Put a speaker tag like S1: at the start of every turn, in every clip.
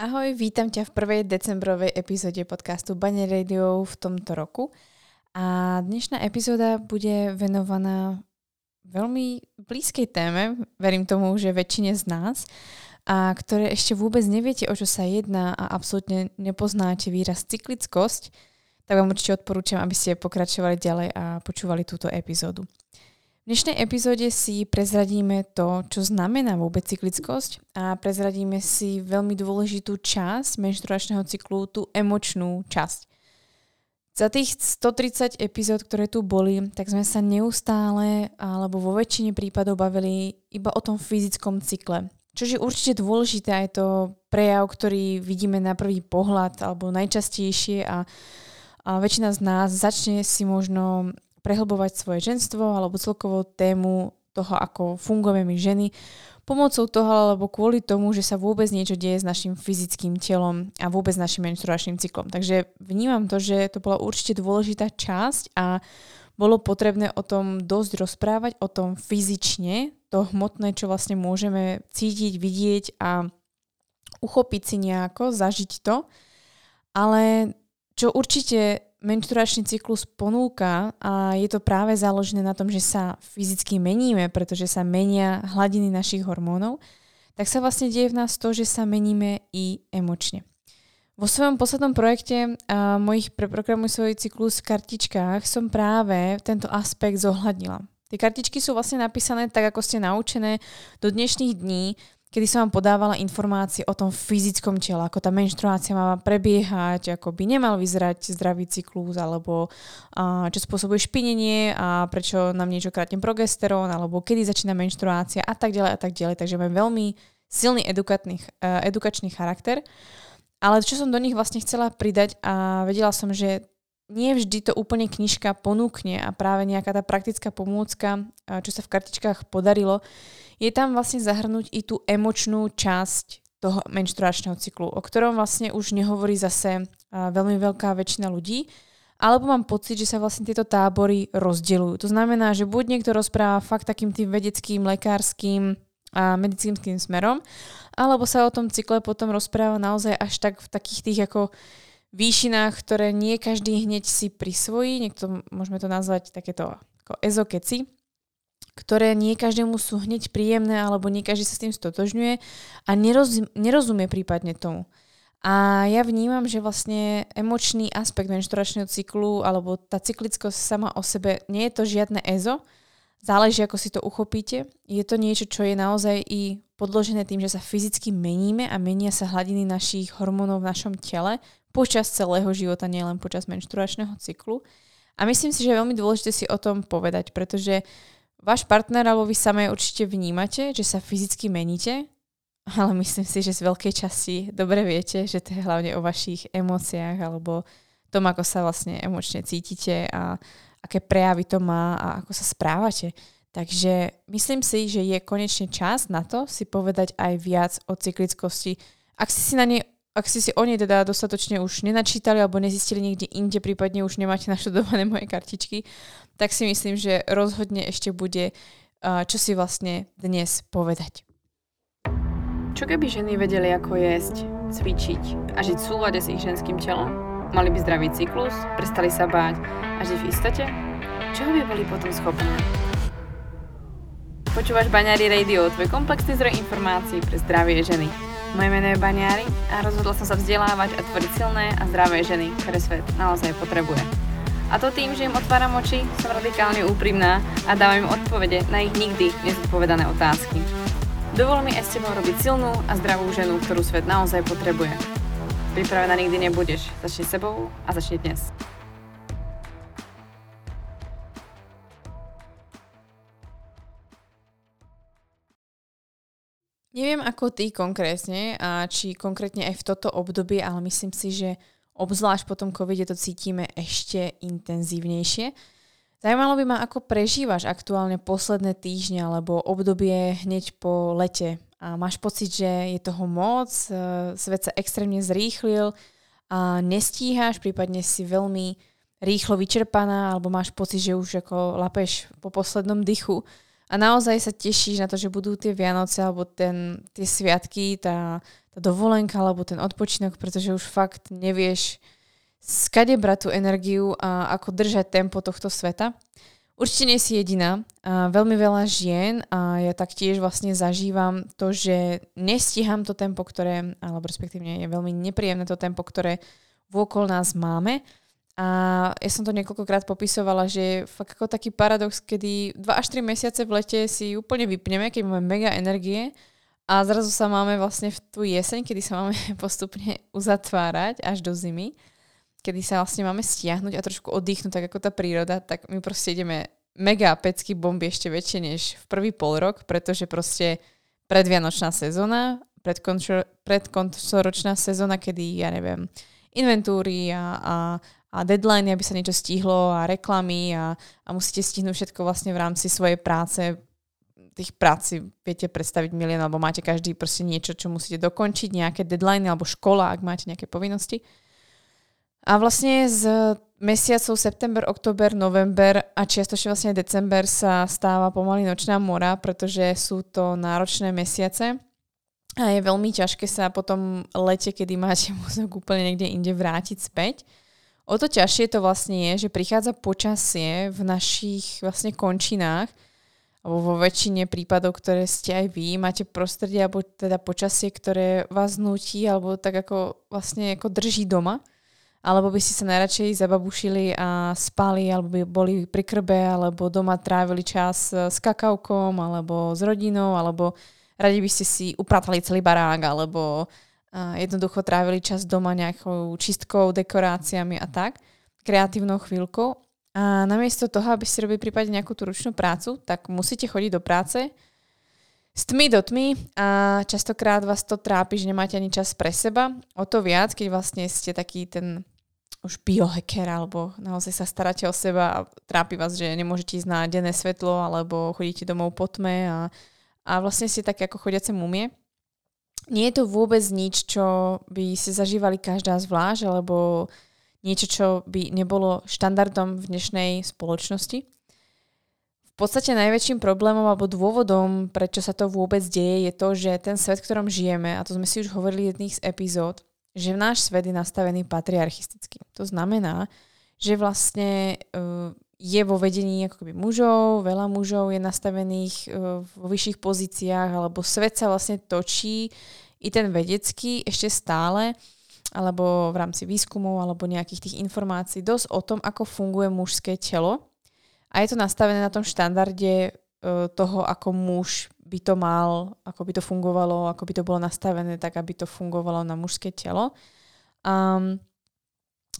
S1: Ahoj, vítam ťa v prvej decembrovej epizóde podcastu Bane Radio v tomto roku. A dnešná epizóda bude venovaná veľmi blízkej téme, verím tomu, že väčšine z nás, a ktoré ešte vôbec neviete, o čo sa jedná a absolútne nepoznáte výraz cyklickosť, tak vám určite odporúčam, aby ste pokračovali ďalej a počúvali túto epizódu. V dnešnej epizóde si prezradíme to, čo znamená vôbec cyklickosť a prezradíme si veľmi dôležitú časť menštruačného cyklu, tú emočnú časť. Za tých 130 epizód, ktoré tu boli, tak sme sa neustále alebo vo väčšine prípadov bavili iba o tom fyzickom cykle. Čo je určite dôležité, aj to prejav, ktorý vidíme na prvý pohľad alebo najčastejšie a, a väčšina z nás začne si možno prehlbovať svoje ženstvo alebo celkovo tému toho, ako fungujeme my ženy, pomocou toho alebo kvôli tomu, že sa vôbec niečo deje s našim fyzickým telom a vôbec našim menštruačným cyklom. Takže vnímam to, že to bola určite dôležitá časť a bolo potrebné o tom dosť rozprávať, o tom fyzične, to hmotné, čo vlastne môžeme cítiť, vidieť a uchopiť si nejako, zažiť to. Ale čo určite menšturačný cyklus ponúka a je to práve založené na tom, že sa fyzicky meníme, pretože sa menia hladiny našich hormónov, tak sa vlastne deje v nás to, že sa meníme i emočne. Vo svojom poslednom projekte a mojich preprogramuj svoj cyklus v kartičkách som práve tento aspekt zohľadnila. Tie kartičky sú vlastne napísané tak, ako ste naučené do dnešných dní kedy som vám podávala informácie o tom fyzickom tele, ako tá menštruácia má prebiehať, ako by nemal vyzerať zdravý cyklus, alebo a, čo spôsobuje špinenie a prečo nám niečo krátne progesterón, alebo kedy začína menštruácia a tak ďalej a tak ďalej. Takže mám veľmi silný edukatný, uh, edukačný charakter. Ale čo som do nich vlastne chcela pridať a vedela som, že nie vždy to úplne knižka ponúkne a práve nejaká tá praktická pomôcka, čo sa v kartičkách podarilo, je tam vlastne zahrnúť i tú emočnú časť toho menštruačného cyklu, o ktorom vlastne už nehovorí zase veľmi veľká väčšina ľudí, alebo mám pocit, že sa vlastne tieto tábory rozdeľujú. To znamená, že buď niekto rozpráva fakt takým tým vedeckým, lekárským a medicínskym smerom, alebo sa o tom cykle potom rozpráva naozaj až tak v takých tých ako výšinách, ktoré nie každý hneď si prisvojí, niekto môžeme to nazvať takéto ako ezokeci, ktoré nie každému sú hneď príjemné alebo nie každý sa s tým stotožňuje a neroz, nerozumie prípadne tomu. A ja vnímam, že vlastne emočný aspekt menšturačného cyklu alebo tá cyklickosť sama o sebe nie je to žiadne EZO, záleží ako si to uchopíte. Je to niečo, čo je naozaj i podložené tým, že sa fyzicky meníme a menia sa hladiny našich hormónov v našom tele počas celého života, nielen počas menšturačného cyklu. A myslím si, že je veľmi dôležité si o tom povedať, pretože Váš partner alebo vy samé určite vnímate, že sa fyzicky meníte, ale myslím si, že z veľkej časti dobre viete, že to je hlavne o vašich emóciách alebo tom, ako sa vlastne emočne cítite a aké prejavy to má a ako sa správate. Takže myslím si, že je konečne čas na to si povedať aj viac o cyklickosti. Ak si si na nej ak si si o nej teda dostatočne už nenačítali alebo nezistili niekde inde, prípadne už nemáte naštudované moje kartičky, tak si myslím, že rozhodne ešte bude čo si vlastne dnes povedať.
S2: Čo keby ženy vedeli, ako jesť, cvičiť a žiť v súlade s ich ženským telom? Mali by zdravý cyklus, prestali sa báť a žiť v istote? Čoho by boli potom schopné? Počúvaš Baňári Radio, tvoj komplexný zdroj informácií pre zdravie ženy. Moje meno je Baniari a rozhodla som sa vzdelávať a tvoriť silné a zdravé ženy, ktoré svet naozaj potrebuje. A to tým, že im otváram oči, som radikálne úprimná a dávam im odpovede na ich nikdy nezodpovedané otázky. Dovol mi aj s tebou robiť silnú a zdravú ženu, ktorú svet naozaj potrebuje. Pripravená nikdy nebudeš. Začni sebou a začni dnes.
S1: Neviem ako ty konkrétne a či konkrétne aj v toto obdobie, ale myslím si, že obzvlášť po tom covide to cítime ešte intenzívnejšie. Zajímalo by ma, ako prežívaš aktuálne posledné týždne alebo obdobie hneď po lete. A máš pocit, že je toho moc, e, svet sa extrémne zrýchlil a nestíhaš, prípadne si veľmi rýchlo vyčerpaná alebo máš pocit, že už ako lapeš po poslednom dychu a naozaj sa tešíš na to, že budú tie Vianoce alebo ten, tie sviatky, tá, tá dovolenka alebo ten odpočinok, pretože už fakt nevieš skade brať tú energiu a ako držať tempo tohto sveta. Určite nie si jediná. A veľmi veľa žien a ja taktiež vlastne zažívam to, že nestíham to tempo, ktoré, alebo respektívne je veľmi nepríjemné to tempo, ktoré vôkol nás máme. A ja som to niekoľkokrát popisovala, že je fakt ako taký paradox, kedy 2 až 3 mesiace v lete si úplne vypneme, keď máme mega energie a zrazu sa máme vlastne v tú jeseň, kedy sa máme postupne uzatvárať až do zimy kedy sa vlastne máme stiahnuť a trošku oddychnúť, tak ako tá príroda, tak my proste ideme mega pecky bomby ešte väčšie než v prvý pol rok, pretože proste predvianočná sezóna, predkoncoročná sezóna, kedy, ja neviem, inventúry a, a, a deadline, aby sa niečo stihlo a reklamy a, a musíte stihnúť všetko vlastne v rámci svojej práce, tých práci viete predstaviť milión, alebo máte každý proste niečo, čo musíte dokončiť, nejaké deadline alebo škola, ak máte nejaké povinnosti. A vlastne z mesiacov september, október, november a čiastočne vlastne december sa stáva pomaly nočná mora, pretože sú to náročné mesiace a je veľmi ťažké sa potom lete, kedy máte mozog úplne niekde inde vrátiť späť. O to ťažšie to vlastne je, že prichádza počasie v našich vlastne končinách, alebo vo väčšine prípadov, ktoré ste aj vy, máte prostredie alebo teda počasie, ktoré vás nutí alebo tak ako vlastne ako drží doma. Alebo by ste sa najradšej zababušili a spali, alebo by boli pri krbe, alebo doma trávili čas s kakaukom, alebo s rodinou, alebo radi by ste si upratali celý barák, alebo jednoducho trávili čas doma nejakou čistkou, dekoráciami a tak, kreatívnou chvíľkou. A namiesto toho, aby ste robili prípadne nejakú tú ručnú prácu, tak musíte chodiť do práce, s tmy do tmy a častokrát vás to trápi, že nemáte ani čas pre seba. O to viac, keď vlastne ste taký ten už biohacker alebo naozaj sa staráte o seba a trápi vás, že nemôžete ísť na denné svetlo alebo chodíte domov po tme a, a vlastne ste také ako chodiace mumie. Nie je to vôbec nič, čo by si zažívali každá zvlášť alebo niečo, čo by nebolo štandardom v dnešnej spoločnosti. V podstate najväčším problémom alebo dôvodom, prečo sa to vôbec deje, je to, že ten svet, v ktorom žijeme, a to sme si už hovorili v jedných z epizód, že náš svet je nastavený patriarchisticky. To znamená, že vlastne uh, je vo vedení ako mužov, veľa mužov je nastavených uh, vo vyšších pozíciách, alebo svet sa vlastne točí i ten vedecký ešte stále, alebo v rámci výskumov, alebo nejakých tých informácií dosť o tom, ako funguje mužské telo. A je to nastavené na tom štandarde uh, toho, ako muž by to mal, ako by to fungovalo, ako by to bolo nastavené, tak aby to fungovalo na mužské telo. Um,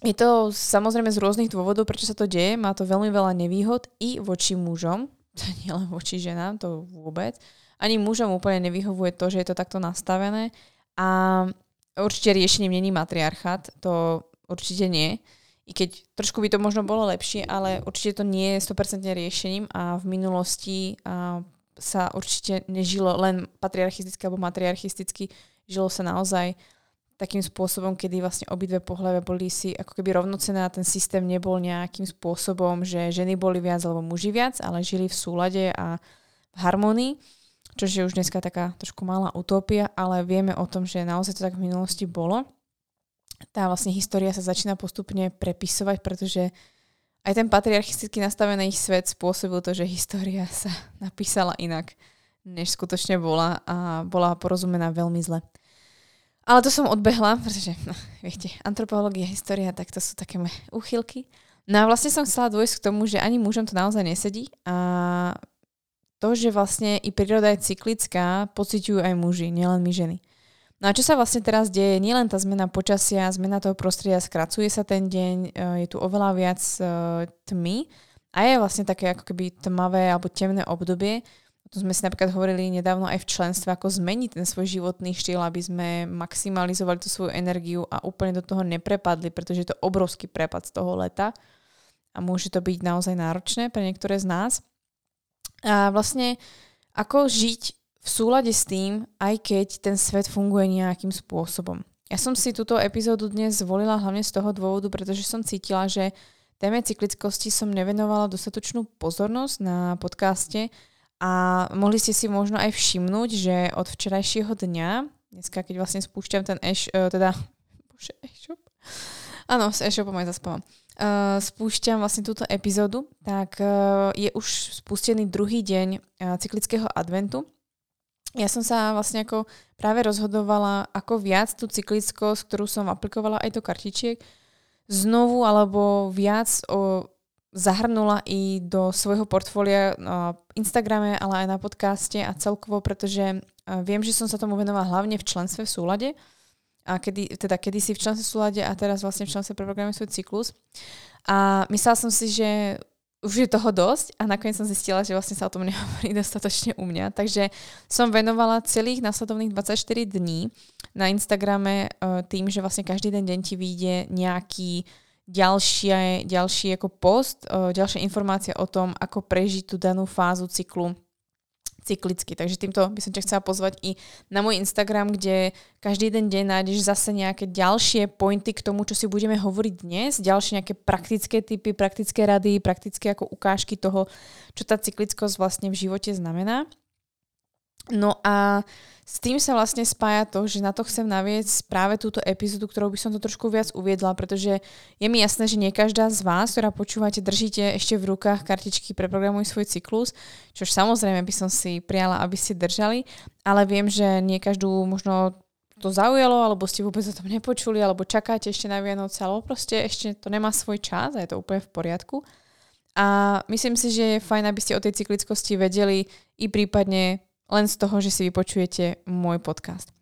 S1: je to samozrejme z rôznych dôvodov, prečo sa to deje. Má to veľmi veľa nevýhod i voči mužom, to nie len voči ženám, to vôbec. Ani mužom úplne nevyhovuje to, že je to takto nastavené. A určite riešením není matriarchát, to určite nie. I keď trošku by to možno bolo lepšie, ale určite to nie je 100% riešením a v minulosti a sa určite nežilo len patriarchisticky alebo matriarchisticky, žilo sa naozaj takým spôsobom, kedy vlastne obidve pohľavia boli si ako keby rovnocené a ten systém nebol nejakým spôsobom, že ženy boli viac alebo muži viac, ale žili v súlade a v harmonii, čo je už dneska taká trošku malá utopia, ale vieme o tom, že naozaj to tak v minulosti bolo. Tá vlastne história sa začína postupne prepisovať, pretože aj ten patriarchisticky nastavený svet spôsobil to, že história sa napísala inak, než skutočne bola a bola porozumená veľmi zle. Ale to som odbehla, pretože, no, viete, antropológia, história, tak to sú také moje úchylky. No a vlastne som chcela dôjsť k tomu, že ani mužom to naozaj nesedí a to, že vlastne i príroda je cyklická, pociťujú aj muži, nielen my ženy. No a čo sa vlastne teraz deje? Nielen tá zmena počasia, zmena toho prostredia, skracuje sa ten deň, e, je tu oveľa viac e, tmy a je vlastne také ako keby tmavé alebo temné obdobie. O tom sme si napríklad hovorili nedávno aj v členstve, ako zmeniť ten svoj životný štýl, aby sme maximalizovali tú svoju energiu a úplne do toho neprepadli, pretože je to obrovský prepad z toho leta a môže to byť naozaj náročné pre niektoré z nás. A vlastne ako žiť v súlade s tým, aj keď ten svet funguje nejakým spôsobom. Ja som si túto epizódu dnes zvolila hlavne z toho dôvodu, pretože som cítila, že téme cyklickosti som nevenovala dostatočnú pozornosť na podcaste A mohli ste si možno aj všimnúť, že od včerajšieho dňa, dneska keď vlastne spúšťam ten e teda, bože, e-shop, áno, s e-shopom aj zaspávam, uh, spúšťam vlastne túto epizódu, tak uh, je už spustený druhý deň uh, cyklického adventu. Ja som sa vlastne ako práve rozhodovala, ako viac tú cyklickosť, ktorú som aplikovala aj do kartičiek, znovu alebo viac o, zahrnula i do svojho portfólia na Instagrame, ale aj na podcaste a celkovo, pretože viem, že som sa tomu venovala hlavne v členstve v súlade a kedy, teda kedysi v členstve v súlade a teraz vlastne v členstve preprogramujem svoj cyklus. A myslela som si, že už je toho dosť a nakoniec som zistila, že vlastne sa o tom nehovorí dostatočne u mňa. Takže som venovala celých následovných 24 dní na Instagrame tým, že vlastne každý den deň ti vyjde nejaký ďalšie, ďalší ako post, ďalšia informácia o tom, ako prežiť tú danú fázu cyklu cyklicky. Takže týmto by som ťa chcela pozvať i na môj Instagram, kde každý jeden deň nájdeš zase nejaké ďalšie pointy k tomu, čo si budeme hovoriť dnes, ďalšie nejaké praktické typy, praktické rady, praktické ako ukážky toho, čo tá cyklickosť vlastne v živote znamená. No a s tým sa vlastne spája to, že na to chcem naviesť práve túto epizódu, ktorou by som to trošku viac uviedla, pretože je mi jasné, že nie každá z vás, ktorá počúvate, držíte ešte v rukách kartičky pre Programuj svoj cyklus, čož samozrejme by som si prijala, aby ste držali, ale viem, že nie každú možno to zaujalo, alebo ste vôbec o tom nepočuli, alebo čakáte ešte na Vianoce, alebo proste ešte to nemá svoj čas a je to úplne v poriadku. A myslím si, že je fajn, aby ste o tej cyklickosti vedeli i prípadne len z toho, že si vypočujete môj podcast.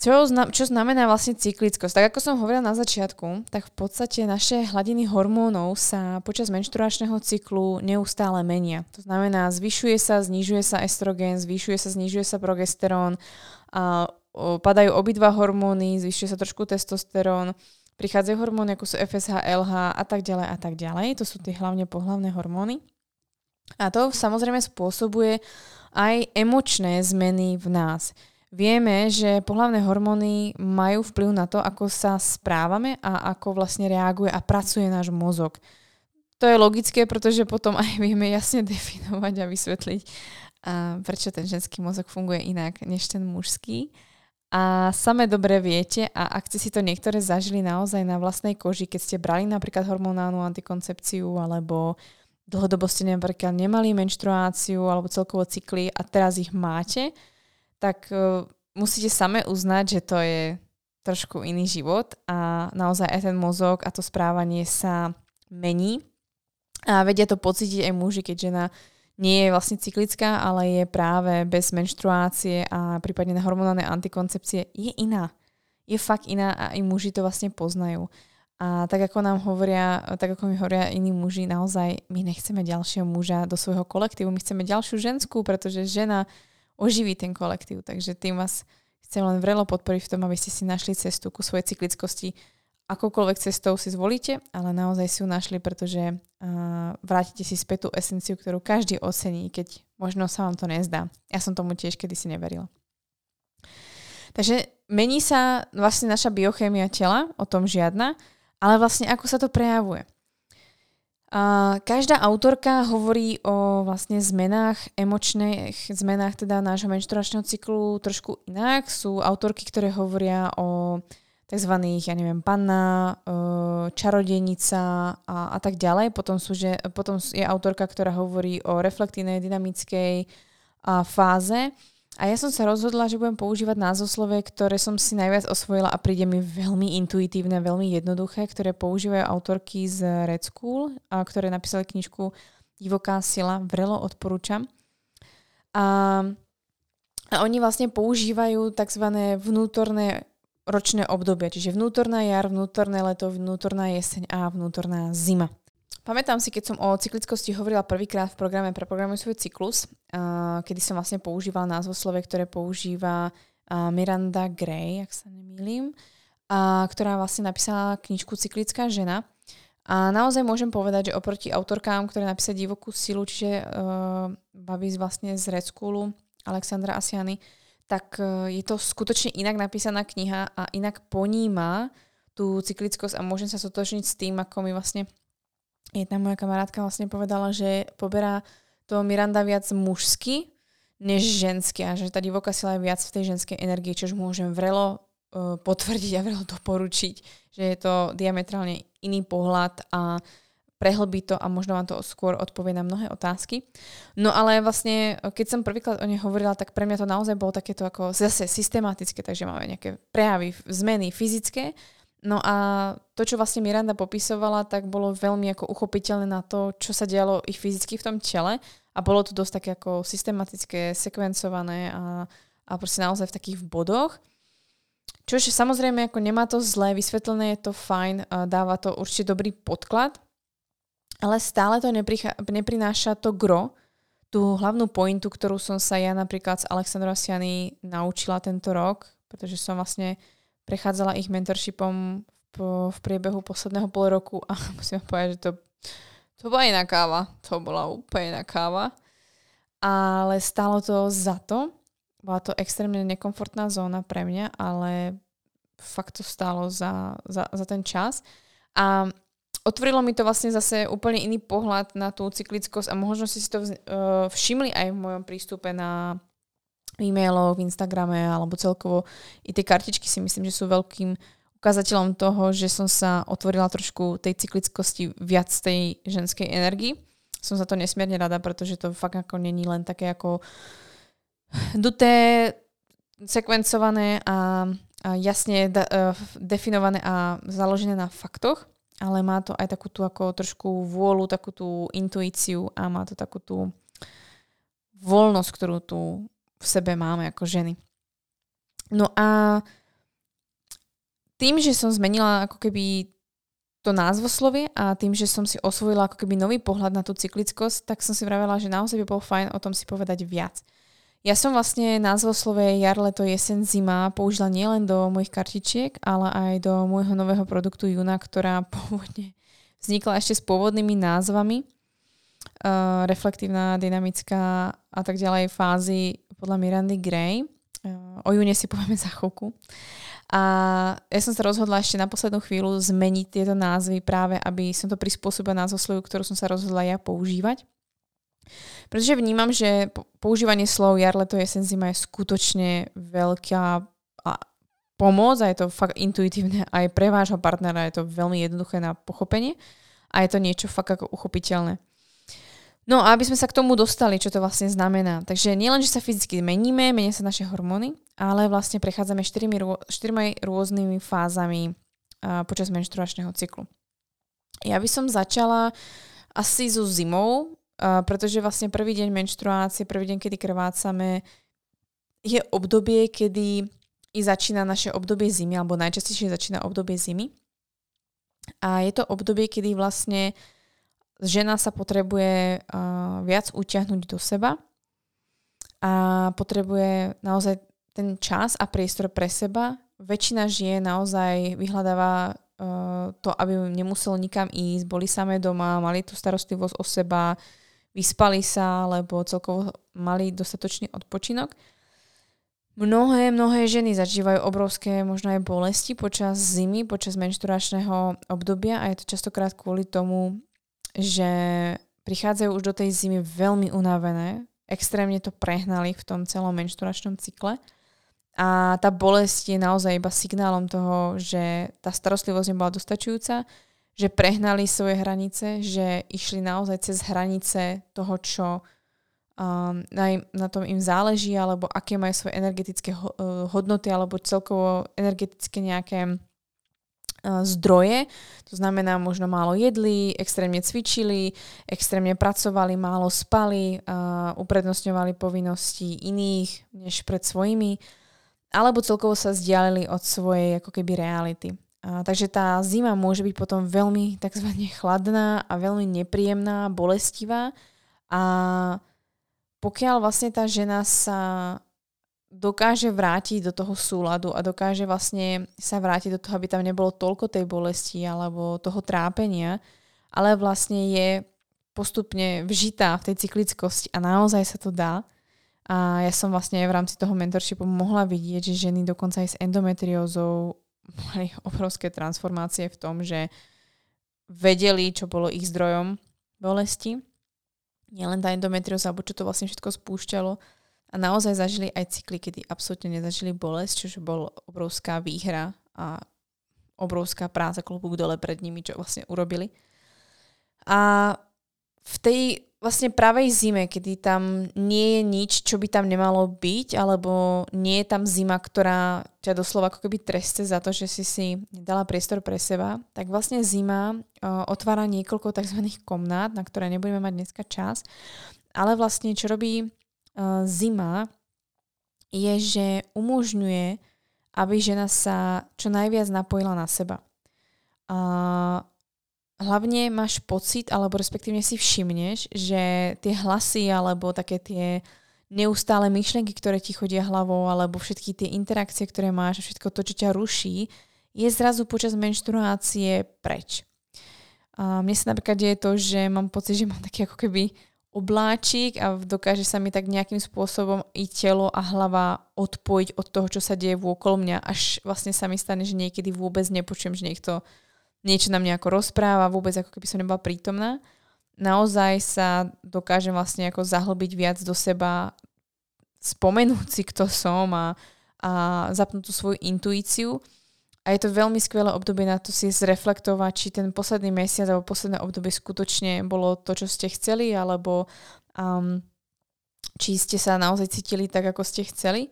S1: Čo, čo znamená vlastne cyklickosť? Tak ako som hovorila na začiatku, tak v podstate naše hladiny hormónov sa počas menštruačného cyklu neustále menia. To znamená, zvyšuje sa, znižuje sa estrogen, zvyšuje sa, znižuje sa progesterón, a padajú obidva hormóny, zvyšuje sa trošku testosterón, prichádzajú hormóny ako sú FSH, LH a tak ďalej a tak ďalej. To sú tie hlavne pohlavné hormóny. A to samozrejme spôsobuje aj emočné zmeny v nás. Vieme, že pohlavné hormóny majú vplyv na to, ako sa správame a ako vlastne reaguje a pracuje náš mozog. To je logické, pretože potom aj vieme jasne definovať a vysvetliť, a prečo ten ženský mozog funguje inak než ten mužský. A same dobre viete, a ak ste si to niektoré zažili naozaj na vlastnej koži, keď ste brali napríklad hormonálnu antikoncepciu alebo dlhodobo ste napríklad nemali menštruáciu alebo celkovo cykly a teraz ich máte, tak uh, musíte same uznať, že to je trošku iný život a naozaj aj ten mozog a to správanie sa mení. A vedia to pocítiť aj muži, keď žena nie je vlastne cyklická, ale je práve bez menštruácie a prípadne na hormonálnej antikoncepcie, je iná. Je fakt iná a i muži to vlastne poznajú. A tak ako nám hovoria, tak ako mi hovoria iní muži, naozaj my nechceme ďalšieho muža do svojho kolektívu, my chceme ďalšiu ženskú, pretože žena oživí ten kolektív. Takže tým vás chcem len vrelo podporiť v tom, aby ste si našli cestu ku svojej cyklickosti. Akoukoľvek cestou si zvolíte, ale naozaj si ju našli, pretože uh, vrátite si späť tú esenciu, ktorú každý ocení, keď možno sa vám to nezdá. Ja som tomu tiež kedysi neverila. Takže mení sa vlastne naša biochémia tela, o tom žiadna, ale vlastne ako sa to prejavuje. A každá autorka hovorí o vlastne zmenách, emočných zmenách teda nášho menštruačného cyklu trošku inak. Sú autorky, ktoré hovoria o tzv. ja neviem, panna, e, čarodenica a, a tak ďalej. Potom, sú, že, potom je autorka, ktorá hovorí o reflektívnej, dynamickej fáze. A ja som sa rozhodla, že budem používať názvoslovie, ktoré som si najviac osvojila a príde mi veľmi intuitívne, veľmi jednoduché, ktoré používajú autorky z Red School, a ktoré napísali knižku Divoká sila, vrelo odporúčam. A, a oni vlastne používajú tzv. vnútorné ročné obdobie, čiže vnútorná jar, vnútorné leto, vnútorná jeseň a vnútorná zima. Pamätám si, keď som o cyklickosti hovorila prvýkrát v programe pre Programuj svoj cyklus, kedy som vlastne používala názvoslovie, ktoré používa Miranda Gray, ak sa nemýlim, uh, ktorá vlastne napísala knižku Cyklická žena. A naozaj môžem povedať, že oproti autorkám, ktoré napísali divokú silu, čiže uh, babi vlastne z Red Schoolu, Alexandra Asiany, tak uh, je to skutočne inak napísaná kniha a inak poníma tú cyklickosť a môžem sa sotočniť s tým, ako mi vlastne jedna moja kamarátka vlastne povedala, že poberá to Miranda viac mužsky než ženské a že tá divoká sila je viac v tej ženskej energii, čož môžem vrelo uh, potvrdiť a vrelo doporučiť, že je to diametrálne iný pohľad a prehlbí to a možno vám to skôr odpovie na mnohé otázky. No ale vlastne, keď som prvýkrát o nej hovorila, tak pre mňa to naozaj bolo takéto ako zase systematické, takže máme nejaké prejavy, zmeny fyzické. No a to, čo vlastne Miranda popisovala, tak bolo veľmi ako uchopiteľné na to, čo sa dialo ich fyzicky v tom tele a bolo to dosť také ako systematické, sekvencované a, a proste naozaj v takých bodoch. Čože samozrejme ako nemá to zlé, vysvetlené je to fajn, dáva to určite dobrý podklad, ale stále to neprináša to gro, tú hlavnú pointu, ktorú som sa ja napríklad s Alexandrom Siany naučila tento rok, pretože som vlastne prechádzala ich mentorshipom po, v priebehu posledného pol roku a musím povedať, že to, to bola iná káva. To bola úplne iná káva. Ale stálo to za to. Bola to extrémne nekomfortná zóna pre mňa, ale fakt to stálo za, za, za ten čas. A otvorilo mi to vlastne zase úplne iný pohľad na tú cyklickosť a možno si to uh, všimli aj v mojom prístupe na e-mailoch, v Instagrame alebo celkovo i tie kartičky si myslím, že sú veľkým ukazateľom toho, že som sa otvorila trošku tej cyklickosti viac tej ženskej energii. Som za to nesmierne rada, pretože to fakt ako není len také ako duté, sekvencované a, a jasne da, uh, definované a založené na faktoch, ale má to aj takú tú ako trošku vôľu, takú tú intuíciu a má to takú tú voľnosť, ktorú tu v sebe máme ako ženy. No a tým, že som zmenila ako keby to názvoslovie a tým, že som si osvojila ako keby nový pohľad na tú cyklickosť, tak som si vravela, že naozaj by bolo fajn o tom si povedať viac. Ja som vlastne názvoslovie jar, leto, jesen, zima použila nielen do mojich kartičiek, ale aj do môjho nového produktu Juna, ktorá pôvodne vznikla ešte s pôvodnými názvami. Uh, reflektívna, dynamická a tak ďalej fázy podľa Mirandy Gray. Uh, o June si povieme za chvíľku. A ja som sa rozhodla ešte na poslednú chvíľu zmeniť tieto názvy práve, aby som to prispôsobila názvoslovu, ktorú som sa rozhodla ja používať. Pretože vnímam, že používanie slov jar, leto, jesen, zima je skutočne veľká pomoc a je to fakt intuitívne aj pre vášho partnera, je to veľmi jednoduché na pochopenie a je to niečo fakt ako uchopiteľné. No a aby sme sa k tomu dostali, čo to vlastne znamená. Takže nielen, že sa fyzicky meníme, menia sa naše hormóny, ale vlastne prechádzame štyrmi, štyrmi rôznymi fázami uh, počas menštruačného cyklu. Ja by som začala asi so zimou, Uh, pretože vlastne prvý deň menštruácie, prvý deň, kedy krvácame, je obdobie, kedy i začína naše obdobie zimy, alebo najčastejšie začína obdobie zimy. A je to obdobie, kedy vlastne žena sa potrebuje uh, viac utiahnuť do seba a potrebuje naozaj ten čas a priestor pre seba. Väčšina žien naozaj vyhľadáva uh, to, aby nemuselo nikam ísť, boli samé doma, mali tú starostlivosť o seba, vyspali sa, alebo celkovo mali dostatočný odpočinok. Mnohé, mnohé ženy zažívajú obrovské možno aj bolesti počas zimy, počas menšturačného obdobia a je to častokrát kvôli tomu, že prichádzajú už do tej zimy veľmi unavené, extrémne to prehnali v tom celom menšturačnom cykle. A tá bolesť je naozaj iba signálom toho, že tá starostlivosť nebola dostačujúca, že prehnali svoje hranice, že išli naozaj cez hranice toho, čo um, na, na tom im záleží, alebo aké majú svoje energetické uh, hodnoty, alebo celkovo energetické nejaké zdroje. To znamená, možno málo jedli, extrémne cvičili, extrémne pracovali, málo spali, uh, uprednostňovali povinnosti iných než pred svojimi, alebo celkovo sa vzdialili od svojej ako keby reality. A, takže tá zima môže byť potom veľmi tzv. chladná a veľmi nepríjemná, bolestivá. A pokiaľ vlastne tá žena sa dokáže vrátiť do toho súladu a dokáže vlastne sa vrátiť do toho, aby tam nebolo toľko tej bolesti alebo toho trápenia, ale vlastne je postupne vžitá v tej cyklickosti a naozaj sa to dá. A ja som vlastne v rámci toho mentorshipu mohla vidieť, že ženy dokonca aj s endometriózou mali obrovské transformácie v tom, že vedeli, čo bolo ich zdrojom bolesti nielen tá endometrióza, alebo čo to vlastne všetko spúšťalo. A naozaj zažili aj cykly, kedy absolútne nezažili bolesť, čo bol obrovská výhra a obrovská práca klobúk dole pred nimi, čo vlastne urobili. A v tej vlastne pravej zime, kedy tam nie je nič, čo by tam nemalo byť, alebo nie je tam zima, ktorá ťa doslova ako keby treste za to, že si si dala priestor pre seba, tak vlastne zima uh, otvára niekoľko tzv. komnát, na ktoré nebudeme mať dneska čas. Ale vlastne, čo robí zima, je, že umožňuje, aby žena sa čo najviac napojila na seba. Uh, hlavne máš pocit, alebo respektívne si všimneš, že tie hlasy alebo také tie neustále myšlenky, ktoré ti chodia hlavou, alebo všetky tie interakcie, ktoré máš a všetko to, čo ťa ruší, je zrazu počas menštruácie preč. A mne sa napríklad deje to, že mám pocit, že mám taký ako keby obláčik a dokáže sa mi tak nejakým spôsobom i telo a hlava odpojiť od toho, čo sa deje vôkolo mňa, až vlastne sa mi stane, že niekedy vôbec nepočujem, že niekto niečo na mňa ako rozpráva, vôbec ako keby som nebola prítomná. Naozaj sa dokážem vlastne ako zahlbiť viac do seba, spomenúť si, kto som a, a zapnúť tú svoju intuíciu. A je to veľmi skvelé obdobie na to si zreflektovať, či ten posledný mesiac alebo posledné obdobie skutočne bolo to, čo ste chceli, alebo um, či ste sa naozaj cítili tak, ako ste chceli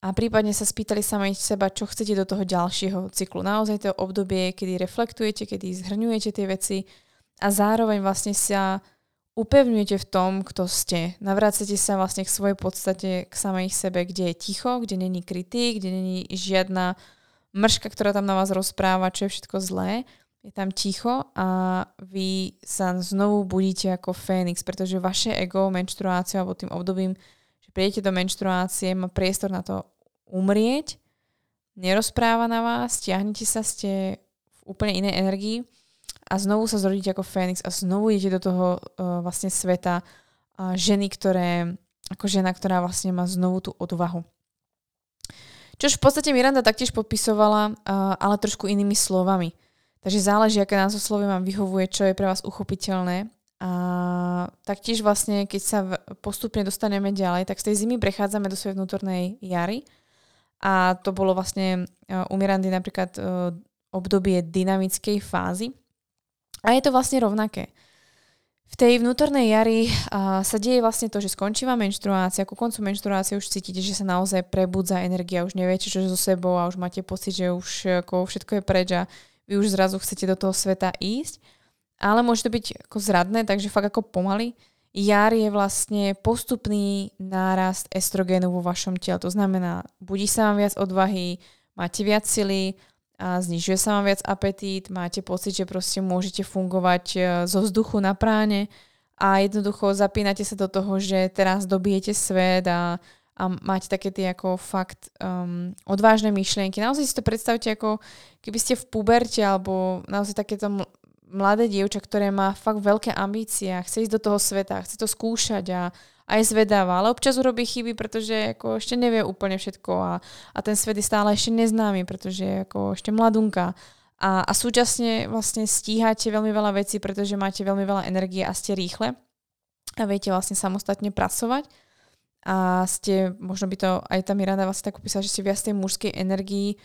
S1: a prípadne sa spýtali samej seba, čo chcete do toho ďalšieho cyklu. Naozaj to obdobie, kedy reflektujete, kedy zhrňujete tie veci a zároveň vlastne sa upevňujete v tom, kto ste. Navrácate sa vlastne k svojej podstate, k samej sebe, kde je ticho, kde není kritik, kde není žiadna mrška, ktorá tam na vás rozpráva, čo je všetko zlé. Je tam ticho a vy sa znovu budíte ako Fénix, pretože vaše ego menštruáciou alebo tým obdobím že prídete do menštruácie, má priestor na to umrieť, nerozpráva na vás, stiahnete sa, ste v úplne inej energii a znovu sa zrodíte ako Fénix a znovu idete do toho uh, vlastne sveta uh, ženy, ktoré, ako žena, ktorá vlastne má znovu tú odvahu. Čož v podstate Miranda taktiež podpisovala, uh, ale trošku inými slovami. Takže záleží, aké názvoslovie vám vyhovuje, čo je pre vás uchopiteľné. A taktiež vlastne, keď sa postupne dostaneme ďalej, tak z tej zimy prechádzame do svojej vnútornej jary. A to bolo vlastne e, u Mirandy napríklad e, obdobie dynamickej fázy. A je to vlastne rovnaké. V tej vnútornej jari uh, sa deje vlastne to, že skončí vám menštruácia, ku koncu menštruácie už cítite, že sa naozaj prebudza energia, už neviete, čo so sebou a už máte pocit, že už ako všetko je preč a vy už zrazu chcete do toho sveta ísť ale môže to byť ako zradné, takže fakt ako pomaly. Jar je vlastne postupný nárast estrogénu vo vašom tele. To znamená, budí sa vám viac odvahy, máte viac sily, a znižuje sa vám viac apetít, máte pocit, že proste môžete fungovať e, zo vzduchu na práne a jednoducho zapínate sa do toho, že teraz dobijete svet a, a máte také tie ako fakt um, odvážne myšlienky. Naozaj si to predstavte ako keby ste v puberte alebo naozaj takéto mladé dievča, ktoré má fakt veľké ambície a chce ísť do toho sveta, chce to skúšať a, a je zvedáva, ale občas urobí chyby, pretože ako ešte nevie úplne všetko a, a ten svet je stále ešte neznámy, pretože je ako ešte mladunka. A, a súčasne vlastne stíhate veľmi veľa vecí, pretože máte veľmi veľa energie a ste rýchle a viete vlastne samostatne pracovať a ste, možno by to aj tá Miranda vlastne tak opísala, že ste viac tej mužskej energii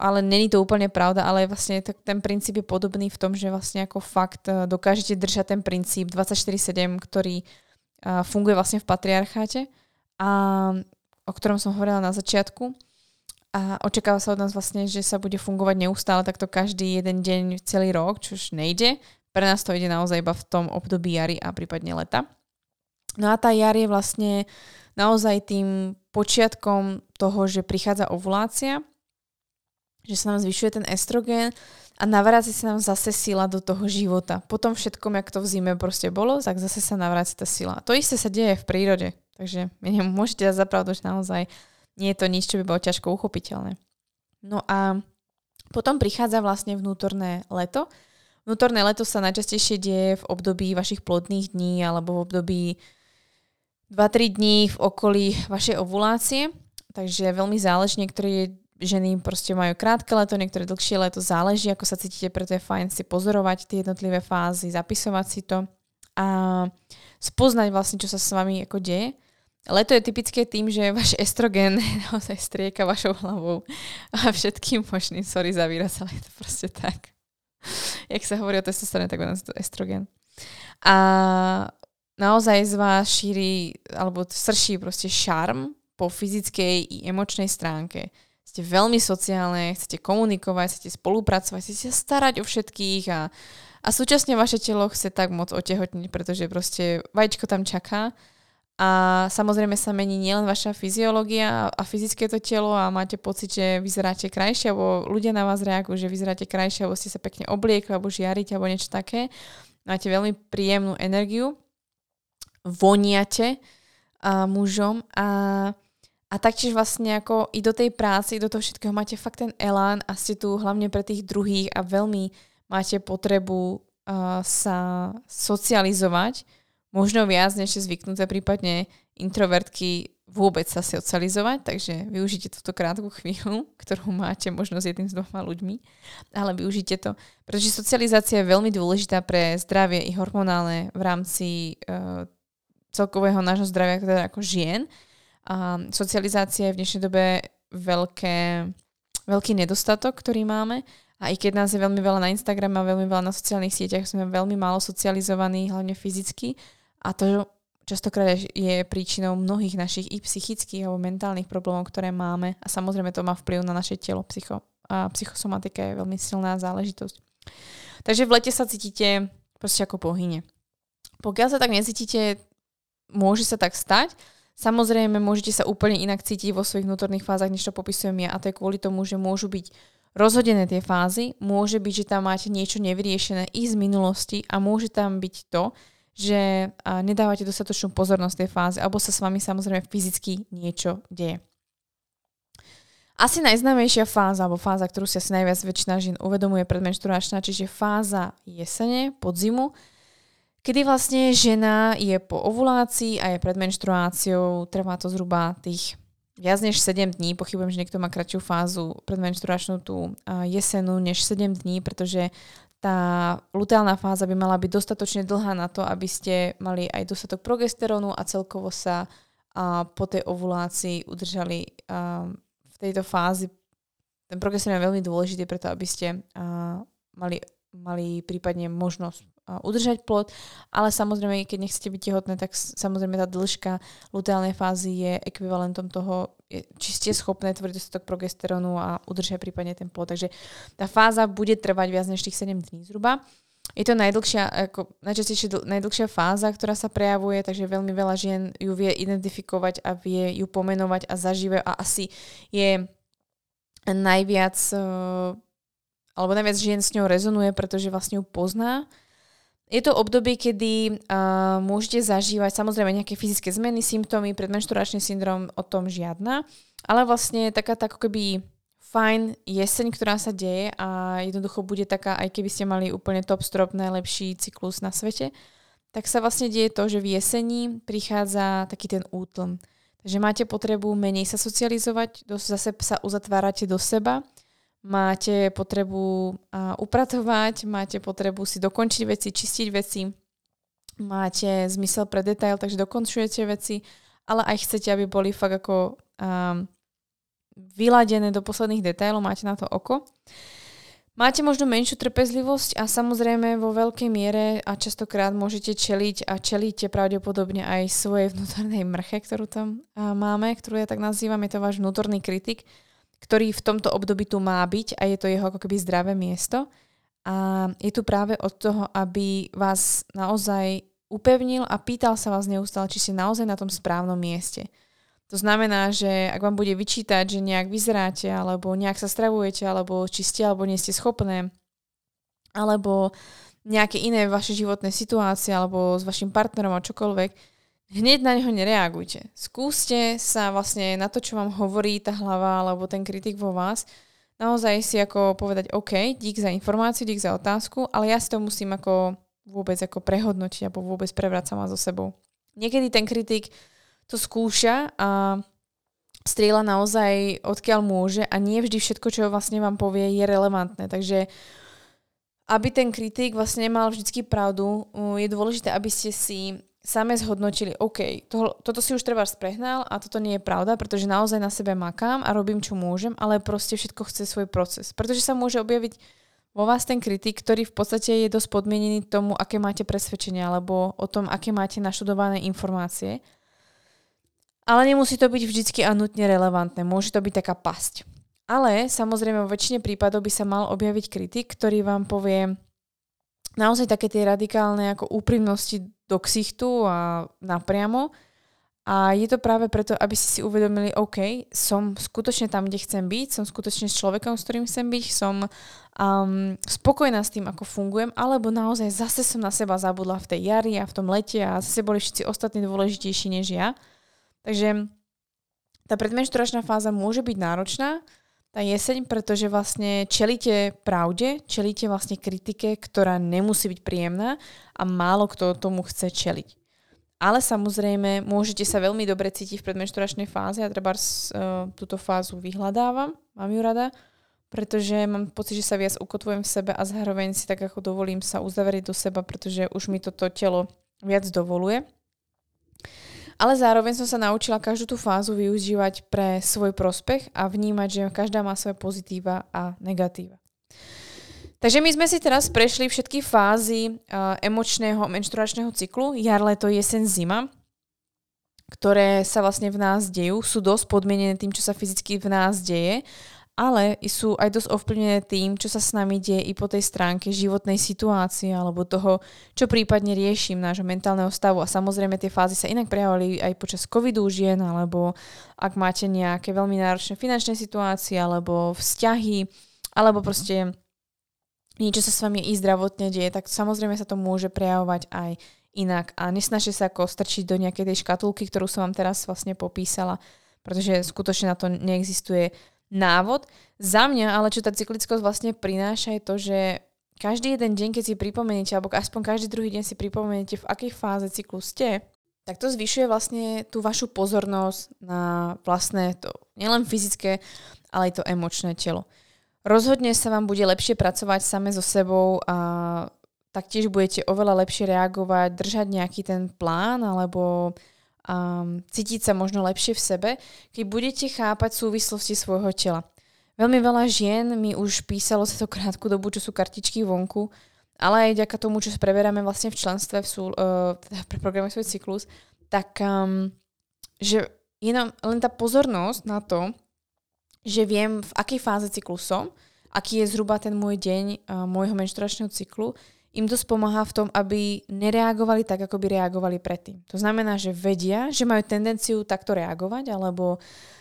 S1: ale není to úplne pravda, ale vlastne ten princíp je podobný v tom, že vlastne ako fakt e, dokážete držať ten princíp 24-7, ktorý funguje vlastne v patriarcháte a o ktorom som hovorila na začiatku. A očakáva sa od nás vlastne, že sa bude fungovať neustále takto každý jeden deň celý rok, čo už nejde. Pre nás to ide naozaj iba v tom období jary a prípadne leta. No a tá jar je vlastne naozaj tým počiatkom toho, že prichádza ovulácia že sa nám zvyšuje ten estrogen a navráci sa nám zase sila do toho života. Po tom všetkom, jak to v zime proste bolo, tak zase sa navráci tá sila. To isté sa deje v prírode. Takže môžete dať zapravdu, že naozaj nie je to nič, čo by bolo ťažko uchopiteľné. No a potom prichádza vlastne vnútorné leto. Vnútorné leto sa najčastejšie deje v období vašich plodných dní alebo v období 2-3 dní v okolí vašej ovulácie. Takže veľmi záleží, niektorí ženy proste majú krátke leto, niektoré dlhšie leto, záleží, ako sa cítite, preto je fajn si pozorovať tie jednotlivé fázy, zapisovať si to. A spoznať vlastne, čo sa s vami ako deje. Leto je typické tým, že váš estrogen naozaj strieka vašou hlavou a všetkým možným, sorry za výraz, ale je to proste tak. Jak sa hovorí o testosteróne, tak nás to estrogen. A naozaj z vás šíri, alebo srší proste šarm po fyzickej i emočnej stránke ste veľmi sociálne, chcete komunikovať, chcete spolupracovať, chcete sa starať o všetkých a, a súčasne vaše telo chce tak moc otehotniť, pretože proste vajíčko tam čaká a samozrejme sa mení nielen vaša fyziológia a fyzické to telo a máte pocit, že vyzeráte krajšie, alebo ľudia na vás reagujú, že vyzeráte krajšie, alebo ste sa pekne obliekli, alebo žiarite, alebo niečo také. Máte veľmi príjemnú energiu, voniate a mužom a a taktiež vlastne ako i do tej práce, i do toho všetkého máte fakt ten elán a ste tu hlavne pre tých druhých a veľmi máte potrebu uh, sa socializovať, možno viac než zvyknuté, prípadne introvertky vôbec sa socializovať, takže využite túto krátku chvíľu, ktorú máte možno s jedným z dvoma ľuďmi, ale využite to, pretože socializácia je veľmi dôležitá pre zdravie i hormonálne v rámci uh, celkového nášho zdravia, teda ako žien, a socializácia je v dnešnej dobe veľké, veľký nedostatok, ktorý máme. A i keď nás je veľmi veľa na Instagrame a veľmi veľa na sociálnych sieťach, sme veľmi málo socializovaní, hlavne fyzicky. A to častokrát je príčinou mnohých našich i psychických alebo mentálnych problémov, ktoré máme. A samozrejme to má vplyv na naše telo. Psycho, a psychosomatika je veľmi silná záležitosť. Takže v lete sa cítite proste ako pohyne. Pokiaľ sa tak necítite, môže sa tak stať, Samozrejme, môžete sa úplne inak cítiť vo svojich vnútorných fázach, než to popisujem ja. A to je kvôli tomu, že môžu byť rozhodené tie fázy, môže byť, že tam máte niečo nevyriešené i z minulosti a môže tam byť to, že nedávate dostatočnú pozornosť tej fáze, alebo sa s vami samozrejme fyzicky niečo deje. Asi najznámejšia fáza, alebo fáza, ktorú si asi najviac väčšina žien uvedomuje predmenšturačná, čiže fáza jesene, podzimu, kedy vlastne žena je po ovulácii a je pred menštruáciou, trvá to zhruba tých viac než 7 dní, pochybujem, že niekto má kratšiu fázu predmenštruačnú tú jesenu než 7 dní, pretože tá luteálna fáza by mala byť dostatočne dlhá na to, aby ste mali aj dostatok progesterónu a celkovo sa a po tej ovulácii udržali a, v tejto fázi. Ten progesterón je veľmi dôležitý preto, aby ste a, mali, mali prípadne možnosť udržať plod, ale samozrejme, keď nechcete byť tehotné, tak samozrejme tá dĺžka luteálnej fázy je ekvivalentom toho, či ste schopné tvoriť dostatok progesterónu a udržať prípadne ten plod. Takže tá fáza bude trvať viac než tých 7 dní zhruba. Je to najdlhšia, ako najčastejšia najdlhšia fáza, ktorá sa prejavuje, takže veľmi veľa žien ju vie identifikovať a vie ju pomenovať a zažívajú a asi je najviac uh, alebo najviac žien s ňou rezonuje, pretože vlastne ju pozná je to obdobie, kedy uh, môžete zažívať samozrejme nejaké fyzické zmeny, symptómy, predmenšturačný syndrom, o tom žiadna, ale vlastne taká tak keby fajn jeseň, ktorá sa deje a jednoducho bude taká, aj keby ste mali úplne top strop, najlepší cyklus na svete, tak sa vlastne deje to, že v jeseni prichádza taký ten útlm. Takže máte potrebu menej sa socializovať, zase sa uzatvárate do seba, máte potrebu upratovať, máte potrebu si dokončiť veci, čistiť veci, máte zmysel pre detail, takže dokončujete veci, ale aj chcete, aby boli fakt ako um, vyladené do posledných detailov, máte na to oko. Máte možno menšiu trpezlivosť a samozrejme vo veľkej miere a častokrát môžete čeliť a čelíte pravdepodobne aj svojej vnútornej mrche, ktorú tam máme, ktorú ja tak nazývam, je to váš vnútorný kritik, ktorý v tomto období tu má byť a je to jeho ako keby zdravé miesto. A je tu práve od toho, aby vás naozaj upevnil a pýtal sa vás neustále, či ste naozaj na tom správnom mieste. To znamená, že ak vám bude vyčítať, že nejak vyzeráte, alebo nejak sa stravujete, alebo či ste, alebo nie ste schopné, alebo nejaké iné vaše životné situácie, alebo s vašim partnerom a čokoľvek, hneď na neho nereagujte. Skúste sa vlastne na to, čo vám hovorí tá hlava alebo ten kritik vo vás, naozaj si ako povedať OK, dík za informáciu, dík za otázku, ale ja si to musím ako vôbec ako prehodnotiť alebo vôbec prebrať sama so sebou. Niekedy ten kritik to skúša a strieľa naozaj odkiaľ môže a nie vždy všetko, čo vlastne vám povie, je relevantné. Takže aby ten kritik vlastne nemal vždycky pravdu, je dôležité, aby ste si same zhodnotili, OK, to, toto si už treba sprehnal a toto nie je pravda, pretože naozaj na sebe makám a robím, čo môžem, ale proste všetko chce svoj proces. Pretože sa môže objaviť vo vás ten kritik, ktorý v podstate je dosť podmienený tomu, aké máte presvedčenie alebo o tom, aké máte naštudované informácie. Ale nemusí to byť vždy a nutne relevantné. Môže to byť taká pasť. Ale samozrejme vo väčšine prípadov by sa mal objaviť kritik, ktorý vám povie naozaj také tie radikálne ako úprimnosti do ksichtu a napriamo. A je to práve preto, aby ste si uvedomili, OK, som skutočne tam, kde chcem byť, som skutočne s človekom, s ktorým chcem byť, som um, spokojná s tým, ako fungujem, alebo naozaj zase som na seba zabudla v tej jari a v tom lete a zase boli všetci ostatní dôležitejší než ja. Takže tá predmenšturačná fáza môže byť náročná, tá jeseň, pretože vlastne čelíte pravde, čelíte vlastne kritike, ktorá nemusí byť príjemná a málo kto tomu chce čeliť. Ale samozrejme, môžete sa veľmi dobre cítiť v predmenšturačnej fáze. Ja treba uh, túto fázu vyhľadávam, mám ju rada, pretože mám pocit, že sa viac ukotvujem v sebe a zároveň si tak ako dovolím sa uzavrieť do seba, pretože už mi toto telo viac dovoluje. Ale zároveň som sa naučila každú tú fázu využívať pre svoj prospech a vnímať, že každá má svoje pozitíva a negatíva. Takže my sme si teraz prešli všetky fázy uh, emočného menštruačného cyklu, jar, leto, jesen, zima, ktoré sa vlastne v nás dejú, sú dosť podmienené tým, čo sa fyzicky v nás deje ale sú aj dosť ovplyvnené tým, čo sa s nami deje i po tej stránke životnej situácie alebo toho, čo prípadne riešim nášho mentálneho stavu. A samozrejme tie fázy sa inak prejavovali aj počas covidu žien, alebo ak máte nejaké veľmi náročné finančné situácie, alebo vzťahy, alebo proste niečo sa s vami i zdravotne deje, tak samozrejme sa to môže prejavovať aj inak. A nesnažte sa ako strčiť do nejakej tej škatulky, ktorú som vám teraz vlastne popísala, pretože skutočne na to neexistuje návod. Za mňa, ale čo tá cyklickosť vlastne prináša je to, že každý jeden deň, keď si pripomeniete, alebo aspoň každý druhý deň si pripomeniete, v akej fáze cyklu ste, tak to zvyšuje vlastne tú vašu pozornosť na vlastné to, nielen fyzické, ale aj to emočné telo. Rozhodne sa vám bude lepšie pracovať same so sebou a taktiež budete oveľa lepšie reagovať, držať nejaký ten plán alebo um, cítiť sa možno lepšie v sebe, keď budete chápať súvislosti svojho tela. Veľmi veľa žien mi už písalo za to krátku dobu, čo sú kartičky vonku, ale aj ďaká tomu, čo preberáme vlastne v členstve v súl, uh, teda pre programe svoj cyklus, tak um, že jenom len tá pozornosť na to, že viem, v akej fáze cyklu som, aký je zhruba ten môj deň uh, môjho menštruačného cyklu, im dosť pomáha v tom, aby nereagovali tak, ako by reagovali predtým. To znamená, že vedia, že majú tendenciu takto reagovať, alebo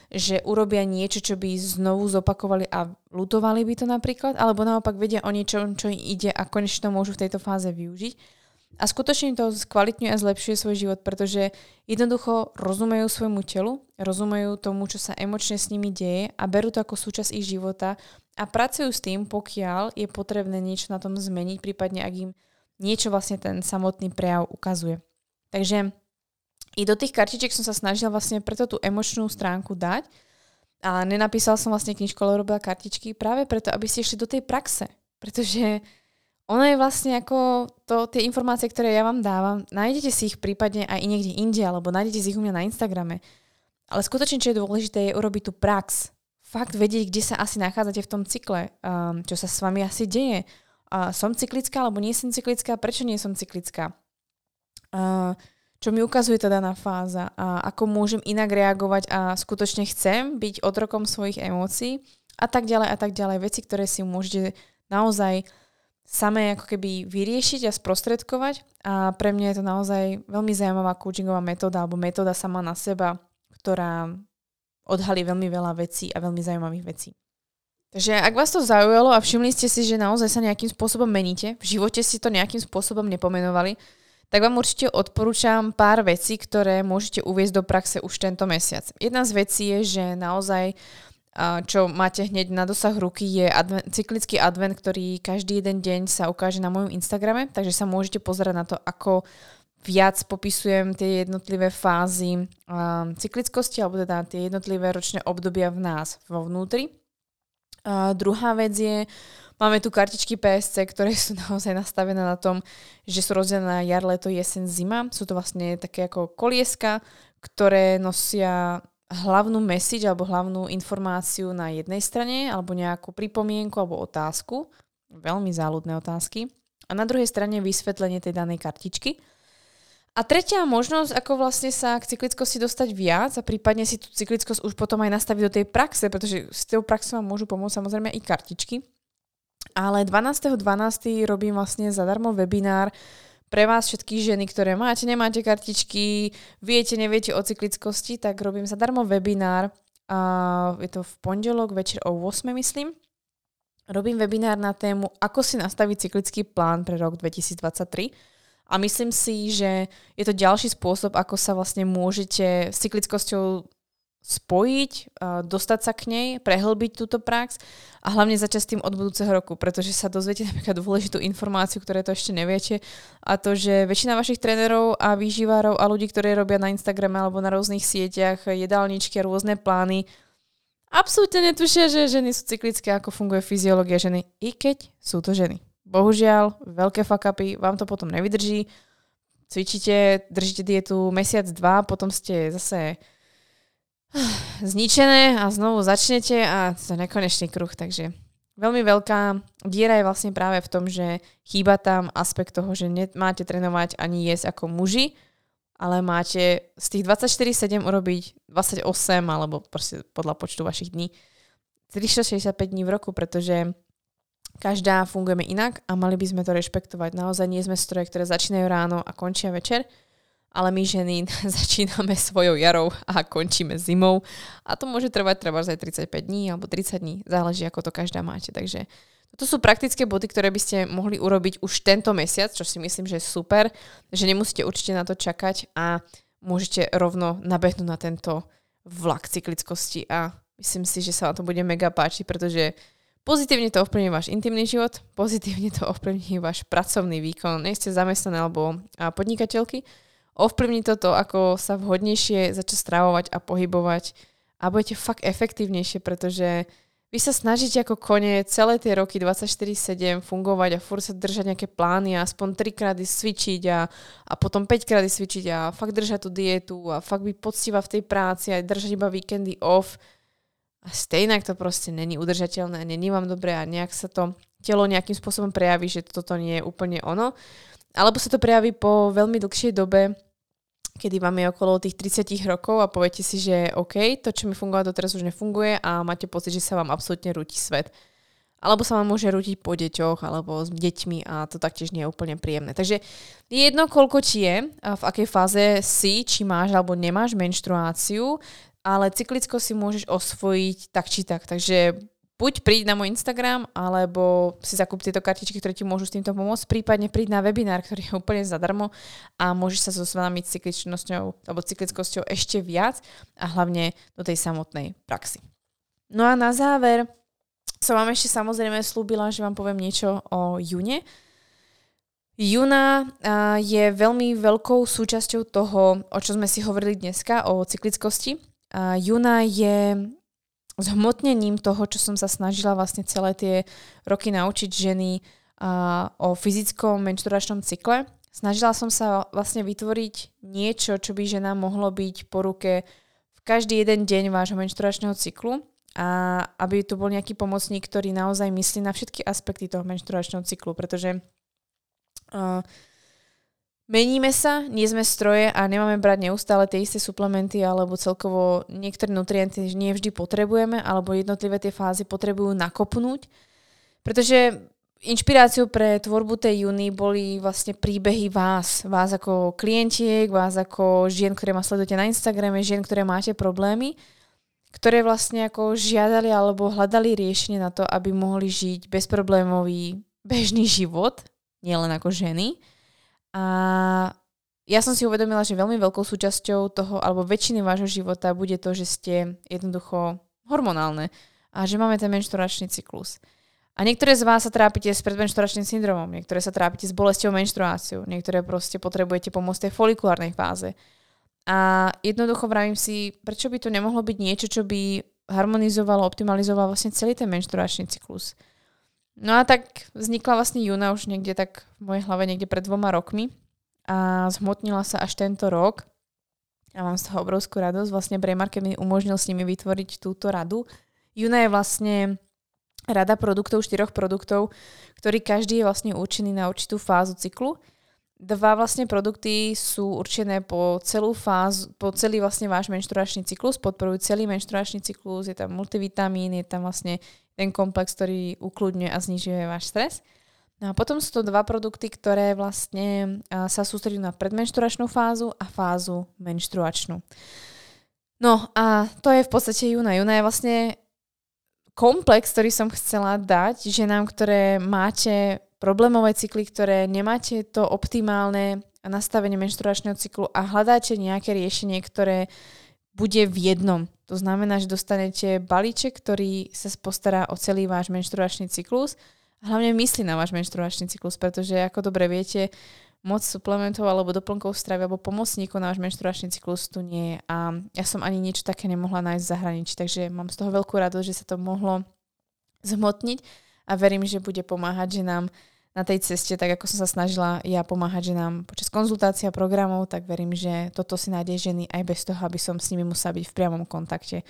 S1: že urobia niečo, čo by znovu zopakovali a lutovali by to napríklad, alebo naopak vedia o niečom, čo im ide a konečne to môžu v tejto fáze využiť. A skutočne to skvalitňuje a zlepšuje svoj život, pretože jednoducho rozumejú svojmu telu, rozumejú tomu, čo sa emočne s nimi deje a berú to ako súčasť ich života a pracujú s tým, pokiaľ je potrebné niečo na tom zmeniť, prípadne ak im niečo vlastne ten samotný prejav ukazuje. Takže i do tých kartičiek som sa snažila vlastne preto tú emočnú stránku dať a nenapísal som vlastne knižku, ale robila kartičky práve preto, aby ste išli do tej praxe. Pretože ono je vlastne ako to, tie informácie, ktoré ja vám dávam, nájdete si ich prípadne aj niekde inde, alebo nájdete si ich u mňa na Instagrame. Ale skutočne, čo je dôležité, je urobiť tú prax. Fakt vedieť, kde sa asi nachádzate v tom cykle, um, čo sa s vami asi deje. Uh, som cyklická, alebo nie som cyklická, prečo nie som cyklická? Uh, čo mi ukazuje tá daná fáza a ako môžem inak reagovať a skutočne chcem byť otrokom svojich emócií a tak ďalej a tak ďalej. Veci, ktoré si môžete naozaj samé ako keby vyriešiť a sprostredkovať a pre mňa je to naozaj veľmi zaujímavá coachingová metóda alebo metóda sama na seba, ktorá odhalí veľmi veľa vecí a veľmi zaujímavých vecí. Takže ak vás to zaujalo a všimli ste si, že naozaj sa nejakým spôsobom meníte, v živote si to nejakým spôsobom nepomenovali, tak vám určite odporúčam pár vecí, ktoré môžete uviezť do praxe už tento mesiac. Jedna z vecí je, že naozaj čo máte hneď na dosah ruky, je advent, cyklický advent, ktorý každý jeden deň sa ukáže na mojom Instagrame, takže sa môžete pozerať na to, ako viac popisujem tie jednotlivé fázy um, cyklickosti, alebo teda tie jednotlivé ročné obdobia v nás vo vnútri. Uh, druhá vec je Máme tu kartičky PSC, ktoré sú naozaj nastavené na tom, že sú rozdelené na jar, leto, jesen, zima. Sú to vlastne také ako kolieska, ktoré nosia hlavnú message alebo hlavnú informáciu na jednej strane alebo nejakú pripomienku alebo otázku. Veľmi záľudné otázky. A na druhej strane vysvetlenie tej danej kartičky. A tretia možnosť, ako vlastne sa k cyklickosti dostať viac a prípadne si tú cyklickosť už potom aj nastaviť do tej praxe, pretože s tou praxou vám môžu pomôcť samozrejme i kartičky. Ale 12.12. 12. robím vlastne zadarmo webinár pre vás všetky ženy, ktoré máte, nemáte kartičky, viete, neviete o cyklickosti, tak robím zadarmo webinár. A je to v pondelok večer o 8, myslím. Robím webinár na tému, ako si nastaviť cyklický plán pre rok 2023 a myslím si, že je to ďalší spôsob, ako sa vlastne môžete s cyklickosťou spojiť, dostať sa k nej, prehlbiť túto prax a hlavne začať s tým od budúceho roku, pretože sa dozviete napríklad dôležitú informáciu, ktoré to ešte neviete a to, že väčšina vašich trénerov a výživárov a ľudí, ktorí robia na Instagrame alebo na rôznych sieťach jedálničky a rôzne plány, absolútne netušia, že ženy sú cyklické, ako funguje fyziológia ženy, i keď sú to ženy. Bohužiaľ, veľké fakapy, vám to potom nevydrží. Cvičíte, držíte dietu mesiac, dva, potom ste zase zničené a znovu začnete a to je nekonečný kruh, takže veľmi veľká diera je vlastne práve v tom, že chýba tam aspekt toho, že nemáte trénovať ani jesť ako muži, ale máte z tých 24-7 urobiť 28 alebo proste podľa počtu vašich dní 365 dní v roku, pretože Každá fungujeme inak a mali by sme to rešpektovať. Naozaj nie sme stroje, ktoré začínajú ráno a končia večer, ale my ženy začíname svojou jarou a končíme zimou. A to môže trvať treba aj 35 dní alebo 30 dní, záleží ako to každá máte. Takže toto sú praktické body, ktoré by ste mohli urobiť už tento mesiac, čo si myslím, že je super, že nemusíte určite na to čakať a môžete rovno nabehnúť na tento vlak cyklickosti a myslím si, že sa vám to bude mega páčiť, pretože Pozitívne to ovplyvní váš intimný život, pozitívne to ovplyvní váš pracovný výkon. Nie ste zamestnané alebo podnikateľky. Ovplyvní to to, ako sa vhodnejšie začať stravovať a pohybovať a budete fakt efektívnejšie, pretože vy sa snažíte ako kone celé tie roky 24-7 fungovať a furt sa držať nejaké plány a aspoň 3 krát cvičiť a, a potom 5 krát cvičiť a fakt držať tú dietu a fakt byť poctivá v tej práci a držať iba víkendy off a stejnak to proste není udržateľné, není vám dobré a nejak sa to telo nejakým spôsobom prejaví, že toto nie je úplne ono. Alebo sa to prejaví po veľmi dlhšej dobe, kedy vám je okolo tých 30 rokov a poviete si, že OK, to, čo mi fungovalo doteraz už nefunguje a máte pocit, že sa vám absolútne rúti svet. Alebo sa vám môže rútiť po deťoch alebo s deťmi a to taktiež nie je úplne príjemné. Takže je jedno, koľko ti je, v akej fáze si, či máš alebo nemáš menštruáciu, ale cyklicko si môžeš osvojiť tak či tak. Takže buď príď na môj Instagram, alebo si zakúp tieto kartičky, ktoré ti môžu s týmto pomôcť, prípadne príď na webinár, ktorý je úplne zadarmo a môžeš sa zoznámiť s cykličnosťou alebo cyklickosťou ešte viac a hlavne do tej samotnej praxi. No a na záver som vám ešte samozrejme slúbila, že vám poviem niečo o júne. Júna je veľmi veľkou súčasťou toho, o čo sme si hovorili dneska, o cyklickosti. Juna je zhmotnením toho, čo som sa snažila vlastne celé tie roky naučiť ženy o fyzickom menšturačnom cykle. Snažila som sa vlastne vytvoriť niečo, čo by žena mohlo byť po ruke v každý jeden deň vášho menšturačného cyklu a aby tu bol nejaký pomocník, ktorý naozaj myslí na všetky aspekty toho menšturačného cyklu, pretože uh, Meníme sa, nie sme stroje a nemáme brať neustále tie isté suplementy alebo celkovo niektoré nutrienty nie vždy potrebujeme alebo jednotlivé tie fázy potrebujú nakopnúť. Pretože inšpiráciou pre tvorbu tej júny boli vlastne príbehy vás, vás ako klientiek, vás ako žien, ktoré ma sledujete na Instagrame, žien, ktoré máte problémy, ktoré vlastne ako žiadali alebo hľadali riešenie na to, aby mohli žiť bezproblémový bežný život, nielen ako ženy a ja som si uvedomila, že veľmi veľkou súčasťou toho, alebo väčšiny vášho života bude to, že ste jednoducho hormonálne a že máme ten menšturačný cyklus. A niektoré z vás sa trápite s predmenšturačným syndromom, niektoré sa trápite s bolestou menštruáciou, niektoré proste potrebujete pomôcť tej folikulárnej fáze. A jednoducho vravím si, prečo by to nemohlo byť niečo, čo by harmonizovalo, optimalizovalo vlastne celý ten menšturačný cyklus. No a tak vznikla vlastne Juna už niekde tak v mojej hlave niekde pred dvoma rokmi a zhmotnila sa až tento rok. A mám z toho obrovskú radosť. Vlastne Braymarket mi umožnil s nimi vytvoriť túto radu. Juna je vlastne rada produktov, štyroch produktov, ktorý každý je vlastne určený na určitú fázu cyklu. Dva vlastne produkty sú určené po celú fázu, po celý vlastne váš menštruačný cyklus, podporujú celý menštruačný cyklus, je tam multivitamín, je tam vlastne ten komplex, ktorý ukludňuje a znižuje váš stres. No a potom sú to dva produkty, ktoré vlastne sa sústredujú na predmenštruačnú fázu a fázu menštruačnú. No a to je v podstate Juna. Juna je vlastne komplex, ktorý som chcela dať ženám, ktoré máte problémové cykly, ktoré nemáte to optimálne nastavenie menštruačného cyklu a hľadáte nejaké riešenie, ktoré bude v jednom. To znamená, že dostanete balíček, ktorý sa postará o celý váš menštruačný cyklus hlavne myslí na váš menštruačný cyklus, pretože ako dobre viete, moc suplementov alebo doplnkov stravy alebo pomocníkov na váš menštruačný cyklus tu nie je. A ja som ani niečo také nemohla nájsť v zahraničí, takže mám z toho veľkú radosť, že sa to mohlo zhmotniť a verím, že bude pomáhať ženám na tej ceste, tak ako som sa snažila ja pomáhať ženám počas konzultácia programov, tak verím, že toto si nájde ženy aj bez toho, aby som s nimi musela byť v priamom kontakte.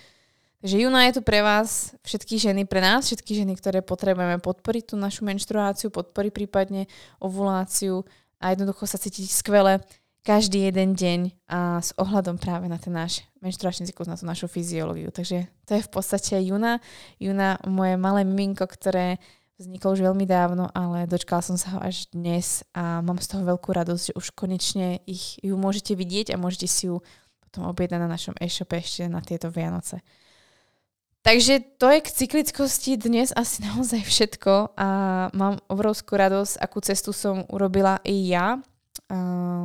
S1: Takže Juna je tu pre vás, všetky ženy, pre nás, všetky ženy, ktoré potrebujeme podporiť tú našu menštruáciu, podporiť prípadne ovuláciu a jednoducho sa cítiť skvele každý jeden deň a s ohľadom práve na ten náš menštruačný cyklus, na tú našu fyziológiu. Takže to je v podstate Juna. Juna, moje malé miminko, ktoré vzniklo už veľmi dávno, ale dočkala som sa ho až dnes a mám z toho veľkú radosť, že už konečne ich, ju môžete vidieť a môžete si ju potom objednať na našom e-shope ešte na tieto Vianoce. Takže to je k cyklickosti dnes asi naozaj všetko a mám obrovskú radosť, akú cestu som urobila i ja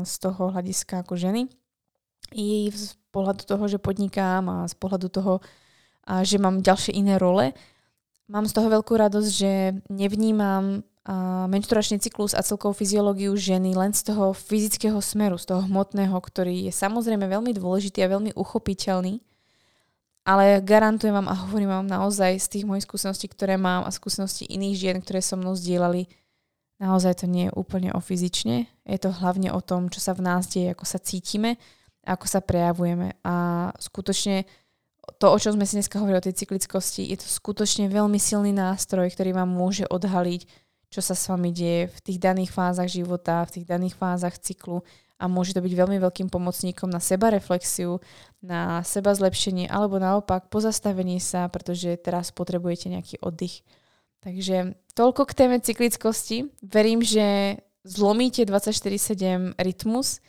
S1: z toho hľadiska ako ženy. I z pohľadu toho, že podnikám a z pohľadu toho, že mám ďalšie iné role, Mám z toho veľkú radosť, že nevnímam uh, menšturačný cyklus a celkovú fyziológiu ženy len z toho fyzického smeru, z toho hmotného, ktorý je samozrejme veľmi dôležitý a veľmi uchopiteľný, ale garantujem vám a hovorím vám naozaj z tých mojich skúseností, ktoré mám a skúseností iných žien, ktoré so mnou zdieľali, naozaj to nie je úplne o fyzične. Je to hlavne o tom, čo sa v nás deje, ako sa cítime a ako sa prejavujeme. A skutočne to, o čom sme si dneska hovorili o tej cyklickosti, je to skutočne veľmi silný nástroj, ktorý vám môže odhaliť, čo sa s vami deje v tých daných fázach života, v tých daných fázach cyklu a môže to byť veľmi veľkým pomocníkom na seba reflexiu, na seba zlepšenie alebo naopak pozastavenie sa, pretože teraz potrebujete nejaký oddych. Takže toľko k téme cyklickosti. Verím, že zlomíte 24-7 rytmus,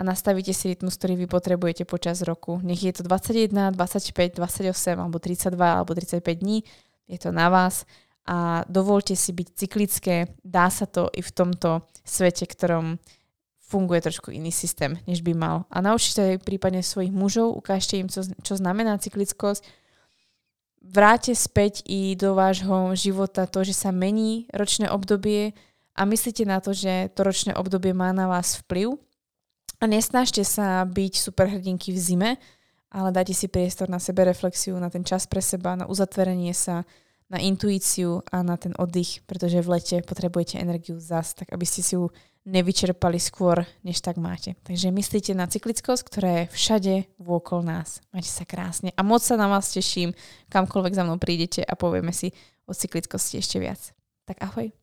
S1: a nastavíte si rytmus, ktorý vy potrebujete počas roku. Nech je to 21, 25, 28 alebo 32 alebo 35 dní, je to na vás a dovolte si byť cyklické. Dá sa to i v tomto svete, ktorom funguje trošku iný systém, než by mal. A naučite prípadne svojich mužov, ukážte im, čo, čo znamená cyklickosť, vráte späť i do vášho života to, že sa mení ročné obdobie a myslíte na to, že to ročné obdobie má na vás vplyv a nesnažte sa byť superhrdinky v zime, ale dajte si priestor na sebe reflexiu, na ten čas pre seba, na uzatvorenie sa, na intuíciu a na ten oddych, pretože v lete potrebujete energiu zas, tak aby ste si ju nevyčerpali skôr, než tak máte. Takže myslíte na cyklickosť, ktorá je všade vôkol nás. Majte sa krásne a moc sa na vás teším, kamkoľvek za mnou prídete a povieme si o cyklickosti ešte viac. Tak ahoj.